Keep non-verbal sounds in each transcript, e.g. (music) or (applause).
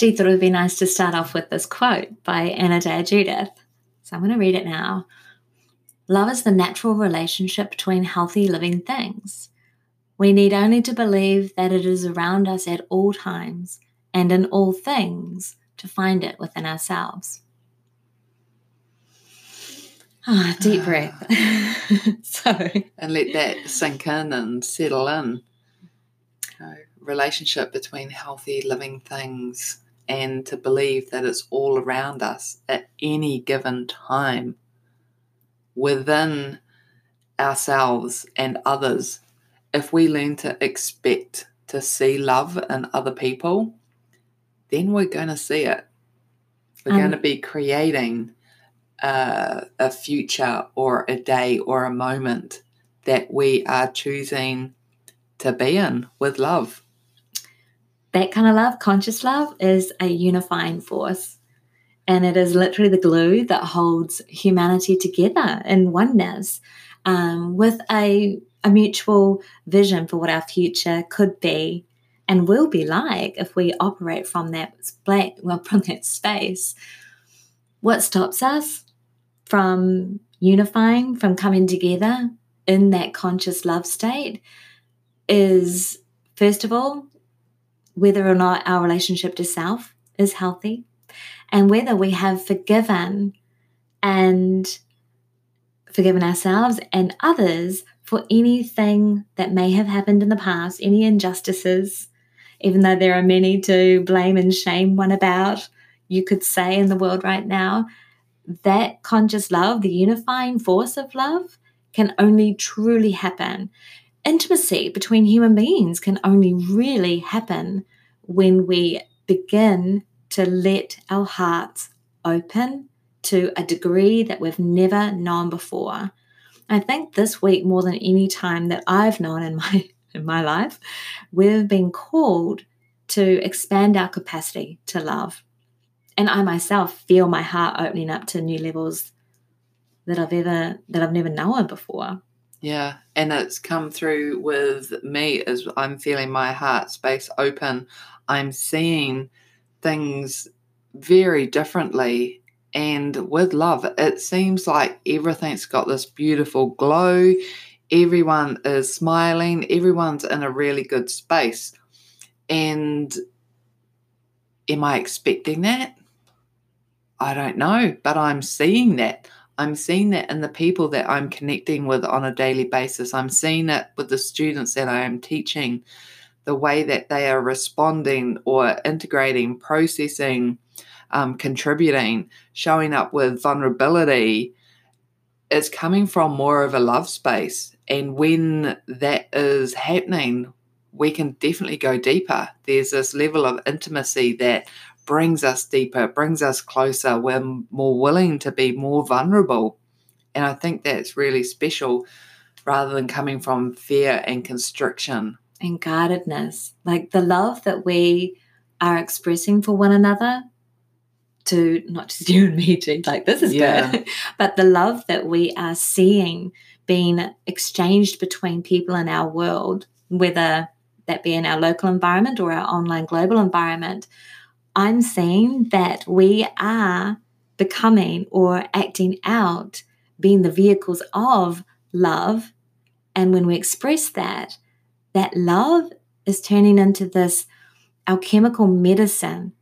Gee, thought it would be nice to start off with this quote by Anodea Judith. So I'm going to read it now. Love is the natural relationship between healthy living things. We need only to believe that it is around us at all times and in all things to find it within ourselves. Ah, deep breath. (sighs) (laughs) so, and let that sink in and settle in. You know, relationship between healthy living things and to believe that it's all around us at any given time within ourselves and others. If we learn to expect to see love in other people, then we're going to see it. We're um, going to be creating uh, a future or a day or a moment that we are choosing to be in with love. That kind of love, conscious love, is a unifying force. And it is literally the glue that holds humanity together in oneness um, with a, a mutual vision for what our future could be and will be like if we operate from that well (laughs) from that space. What stops us? from unifying, from coming together in that conscious love state is, first of all, whether or not our relationship to self is healthy and whether we have forgiven and forgiven ourselves and others for anything that may have happened in the past, any injustices, even though there are many to blame and shame one about, you could say in the world right now, that conscious love, the unifying force of love, can only truly happen. Intimacy between human beings can only really happen when we begin to let our hearts open to a degree that we've never known before. I think this week, more than any time that I've known in my (laughs) in my life, we've been called to expand our capacity to love and I myself feel my heart opening up to new levels that I've ever that I've never known before. Yeah, and it's come through with me as I'm feeling my heart space open. I'm seeing things very differently and with love. It seems like everything's got this beautiful glow. Everyone is smiling, everyone's in a really good space. And am I expecting that? I don't know, but I'm seeing that. I'm seeing that in the people that I'm connecting with on a daily basis. I'm seeing it with the students that I am teaching, the way that they are responding or integrating, processing, um, contributing, showing up with vulnerability. It's coming from more of a love space. And when that is happening, we can definitely go deeper. There's this level of intimacy that brings us deeper, brings us closer. We're more willing to be more vulnerable. And I think that's really special rather than coming from fear and constriction. And guardedness. Like the love that we are expressing for one another to not just (laughs) you and me, G, like this is yeah. good, (laughs) but the love that we are seeing being exchanged between people in our world, whether that be in our local environment or our online global environment, I'm saying that we are becoming or acting out, being the vehicles of love. And when we express that, that love is turning into this alchemical medicine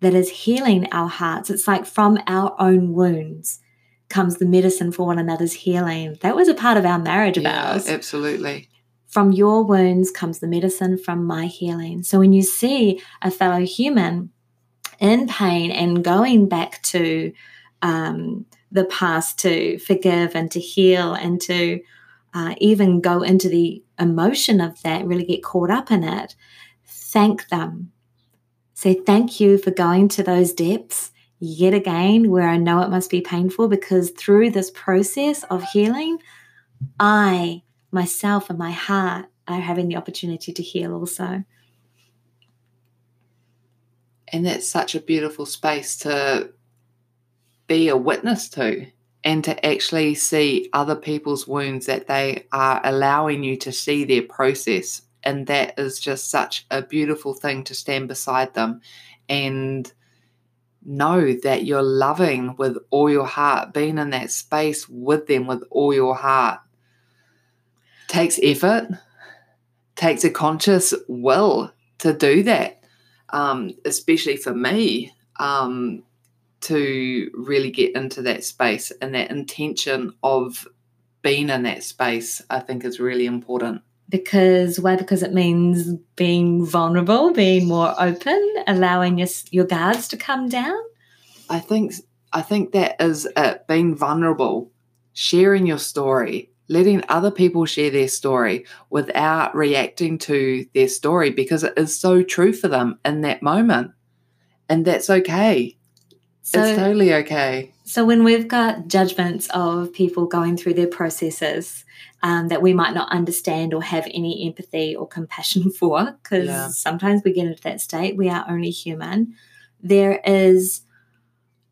that is healing our hearts. It's like from our own wounds comes the medicine for one another's healing. That was a part of our marriage of yeah, ours. Absolutely. From your wounds comes the medicine from my healing. So when you see a fellow human in pain and going back to um, the past to forgive and to heal and to uh, even go into the emotion of that, really get caught up in it, thank them. Say thank you for going to those depths yet again, where I know it must be painful because through this process of healing, I myself and my heart are having the opportunity to heal also. And that's such a beautiful space to be a witness to and to actually see other people's wounds that they are allowing you to see their process And that is just such a beautiful thing to stand beside them and know that you're loving with all your heart, being in that space with them with all your heart. Takes effort, takes a conscious will to do that, um, especially for me. Um, to really get into that space and that intention of being in that space, I think is really important. Because why? Because it means being vulnerable, being more open, allowing your your guards to come down. I think I think that is it. Being vulnerable, sharing your story, letting other people share their story without reacting to their story because it is so true for them in that moment, and that's okay. So, it's totally okay. So when we've got judgments of people going through their processes um, that we might not understand or have any empathy or compassion (laughs) for, because yeah. sometimes we get into that state, we are only human. There is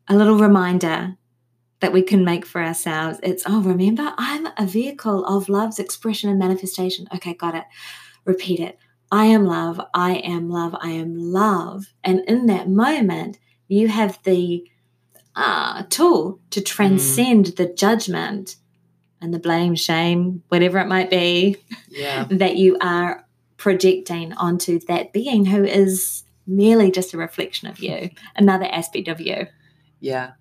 a little reminder that we can make for ourselves. It's, oh, remember, I'm a vehicle of love's expression and manifestation. Okay, got it. Repeat it. I am love. I am love. I am love. And in that moment, you have the uh, tool to transcend mm. the judgment and the blame, shame, whatever it might be, yeah. (laughs) that you are projecting onto that being who is merely just a reflection of you, another aspect of you. Yeah.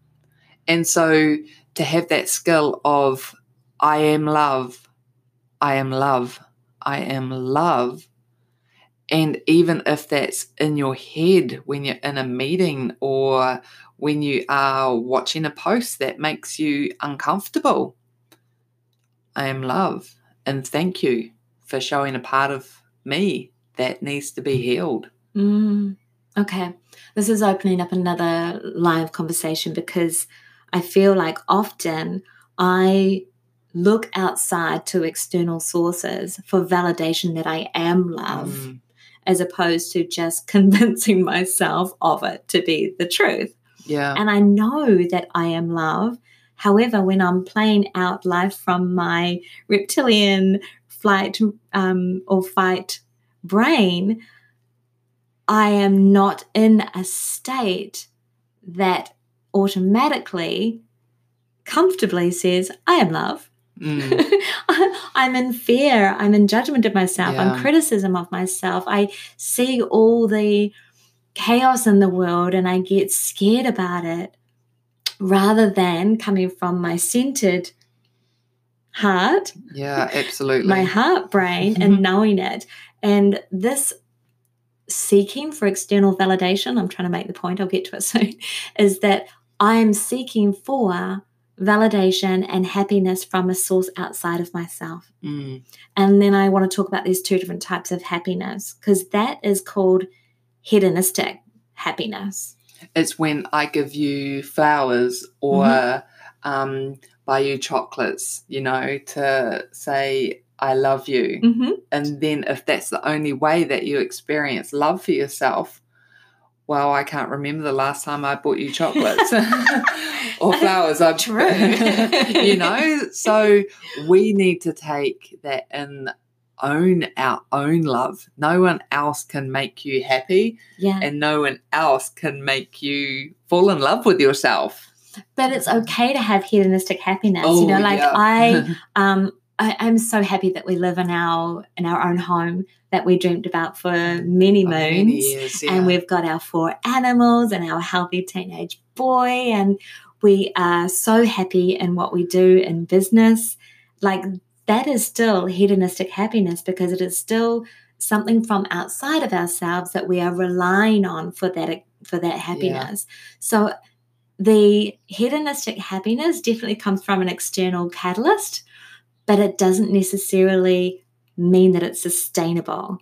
And so to have that skill of, I am love, I am love, I am love, and even if that's in your head when you're in a meeting or when you are watching a post that makes you uncomfortable, I am love. And thank you for showing a part of me that needs to be healed. Mm, okay. This is opening up another line of conversation because I feel like often I look outside to external sources for validation that I am love. Mm as opposed to just (laughs) convincing myself of it to be the truth. Yeah. And I know that I am love. However, when I'm playing out life from my reptilian flight um, or fight brain, I am not in a state that automatically, comfortably says, I am love. Mm. (laughs) I'm in fear. I'm in judgment of myself. Yeah. I'm criticism of myself. I see all the chaos in the world and I get scared about it rather than coming from my centered heart. Yeah, absolutely. My heart brain and (laughs) knowing it. And this seeking for external validation, I'm trying to make the point, I'll get to it (laughs) soon, is that I'm seeking for validation and happiness from a source outside of myself. Mm. And then I want to talk about these two different types of happiness because that is called hedonistic happiness. It's when I give you flowers or mm-hmm. um, buy you chocolates, you know, to say, I love you. Mm-hmm. And then if that's the only way that you experience love for yourself, well, I can't remember the last time I bought you chocolates (laughs) or flowers. I'm true. (laughs) you know, so we need to take that and own our own love. No one else can make you happy. Yeah. And no one else can make you fall in love with yourself. But it's okay to have hedonistic happiness. Oh, you know, like yeah. I (laughs) um I, am so happy that we live in our in our own home that we dreamed about for many moons, many years, yeah. and we've got our four animals and our healthy teenage boy, and we are so happy in what we do in business. Like that is still hedonistic happiness because it is still something from outside of ourselves that we are relying on for that for that happiness. Yeah. So the hedonistic happiness definitely comes from an external catalyst but it doesn't necessarily mean that it's sustainable.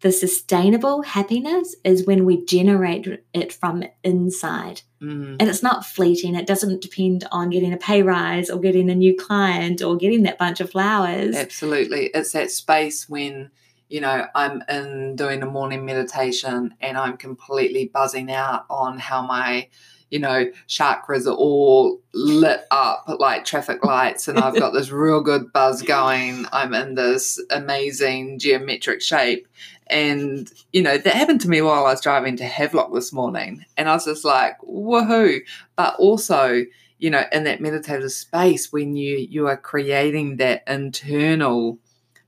The sustainable happiness is when we generate it from inside. Mm. And it's not fleeting. It doesn't depend on getting a pay rise or getting a new client or getting that bunch of flowers. Absolutely. It's that space when, you know, I'm in doing a morning meditation and I'm completely buzzing out on how my you know, chakras are all lit up like traffic (laughs) lights, and I've got this real good buzz going. I'm in this amazing geometric shape. And, you know, that happened to me while I was driving to Havelock this morning. And I was just like, woohoo. But also, you know, in that meditative space when you you are creating that internal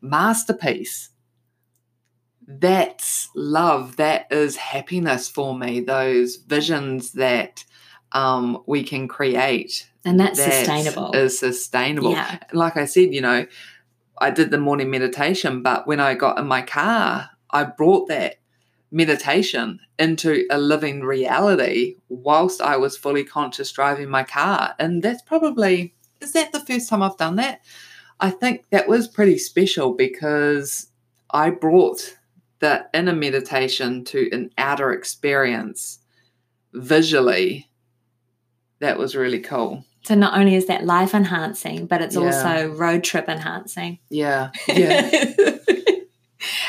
masterpiece that's love that is happiness for me those visions that um, we can create and that's that sustainable. is sustainable Yeah. like i said you know i did the morning meditation but when i got in my car i brought that meditation into a living reality whilst i was fully conscious driving my car and that's probably is that the first time i've done that i think that was pretty special because i brought the inner meditation to an outer experience visually that was really cool So not only is that life enhancing, but it's Yeah. also road trip enhancing. yeah yeah (laughs)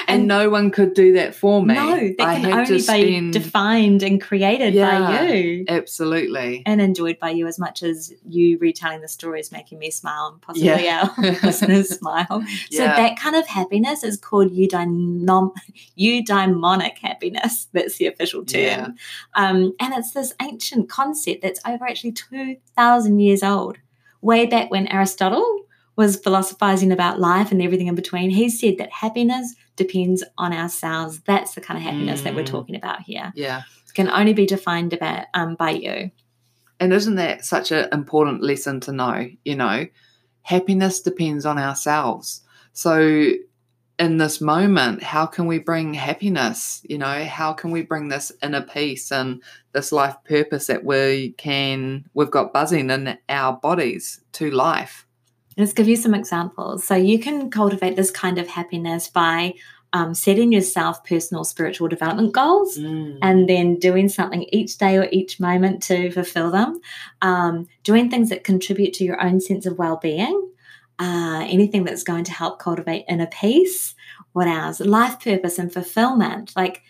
and, no one could do that for me. no, that I can only to be spend defined and created Yeah. by you absolutely. and enjoyed by you as much as you retelling the story is making me smile and possibly Yeah. our (laughs) (laughs) listeners smile. So Yeah. that kind of happiness is called eudaimon- eudaimonic happiness. That's the official term. Yeah. Um, and it's this ancient concept that's over actually 2,000 years old. Way back when Aristotle was philosophizing about life and everything in between, he said that happiness depends on ourselves. That's the kind of happiness that we're Mm. talking about here. Yeah. It can only be defined about, um, by you. And isn't that such an important lesson to know? You know, happiness depends on ourselves. So, in this moment, how can we bring happiness? You know, how can we bring this inner peace and this life purpose that we can, we've got buzzing in our bodies to life? Let's give you some examples. So you can cultivate this kind of happiness by um, setting yourself personal spiritual development goals Mm. and then doing something each day or each moment to fulfill them. Um, doing things that contribute to your own sense of well-being. Uh, anything that's going to help cultivate inner peace. What else? Life purpose and fulfillment. Like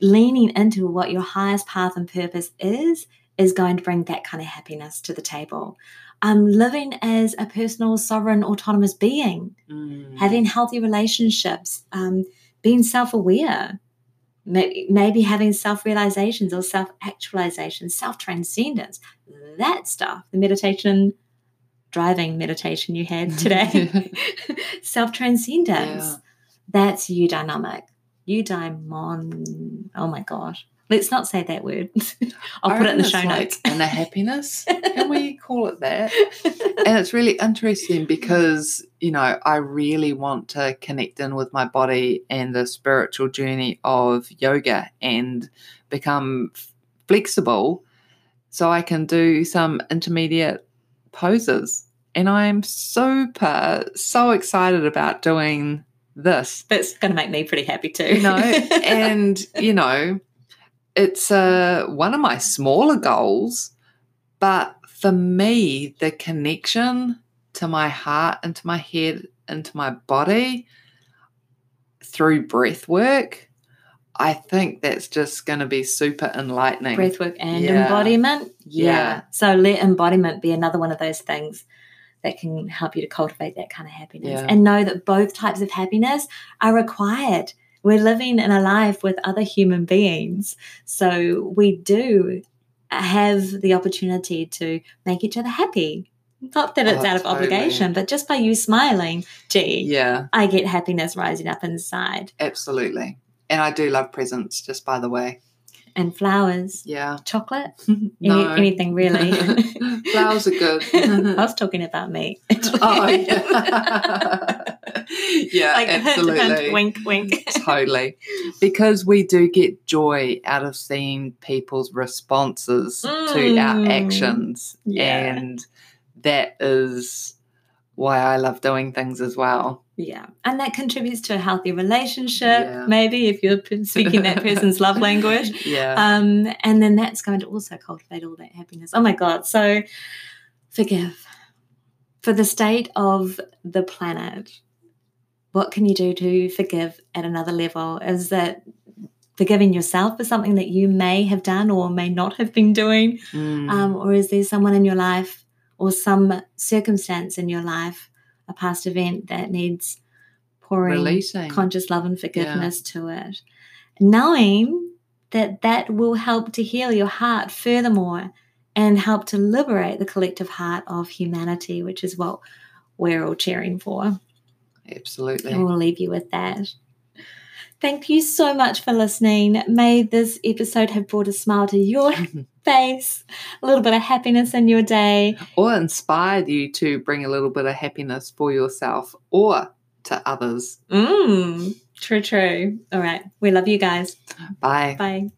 leaning into what your highest path and purpose is is going to bring that kind of happiness to the table. Um, living as a personal, sovereign, autonomous being, Mm. having healthy relationships, um, being self aware, maybe, maybe having self realizations or self actualizations, self transcendence, that stuff, the meditation, driving meditation you had today, (laughs) (laughs) self transcendence. Yeah. That's eudaimonic. Eudaimon. Oh my gosh. Let's not say that word. (laughs) I'll I put it in the show notes. like inner happiness. Can we (laughs) call it that? and it's really interesting because you know I really want to connect in with my body and the spiritual journey of yoga and become flexible so I can do some intermediate poses. And I'm super so excited about doing this. That's going to make me pretty happy too. You know, (laughs) and you know, it's uh, one of my smaller goals, but for me, the connection to my heart and to my head and to my body through breath work, I think that's just going to be super enlightening. Breath work and Yeah. embodiment. Yeah. So let embodiment be another one of those things that can help you to cultivate that kind of happiness Yeah. and know that both types of happiness are required. We're living and alive with other human beings. So we do have the opportunity to make each other happy. Not that it's Oh, out of oh, totally. obligation, but just by you smiling, gee, Yeah, I get happiness rising up inside. absolutely. And I do love presents, just by the way. And flowers, Yeah. chocolate, (laughs) no. anything really. (laughs) Flowers are good. (laughs) I was talking about me. oh, yeah. yeah, like absolutely. wink, wink. totally. Because we do get joy out of seeing people's responses to our Mm. actions. Yeah. And that is why I love doing things as well. Yeah, and that contributes to a healthy relationship. Yeah. Maybe if you're speaking that person's love (laughs) language, Yeah. um, and then that's going to also cultivate all that happiness. Oh my God! So forgive for the state of the planet. What can you do to forgive at another level? Is that forgiving yourself for something that you may have done or may not have been doing? Mm. Um, or is there someone in your life or some circumstance in your life, a past event that needs pouring Releasing. conscious love and forgiveness to it? Knowing that that will help to heal your heart furthermore and help to liberate the collective heart of humanity, which is what we're all cheering for. Absolutely. And we'll leave you with that. Thank you so much for listening. May this episode have brought a smile to your (laughs) face, a little bit of happiness in your day. or inspired you to bring a little bit of happiness for yourself or to others. Mmm, true, true. All right. We love you guys. Bye. Bye.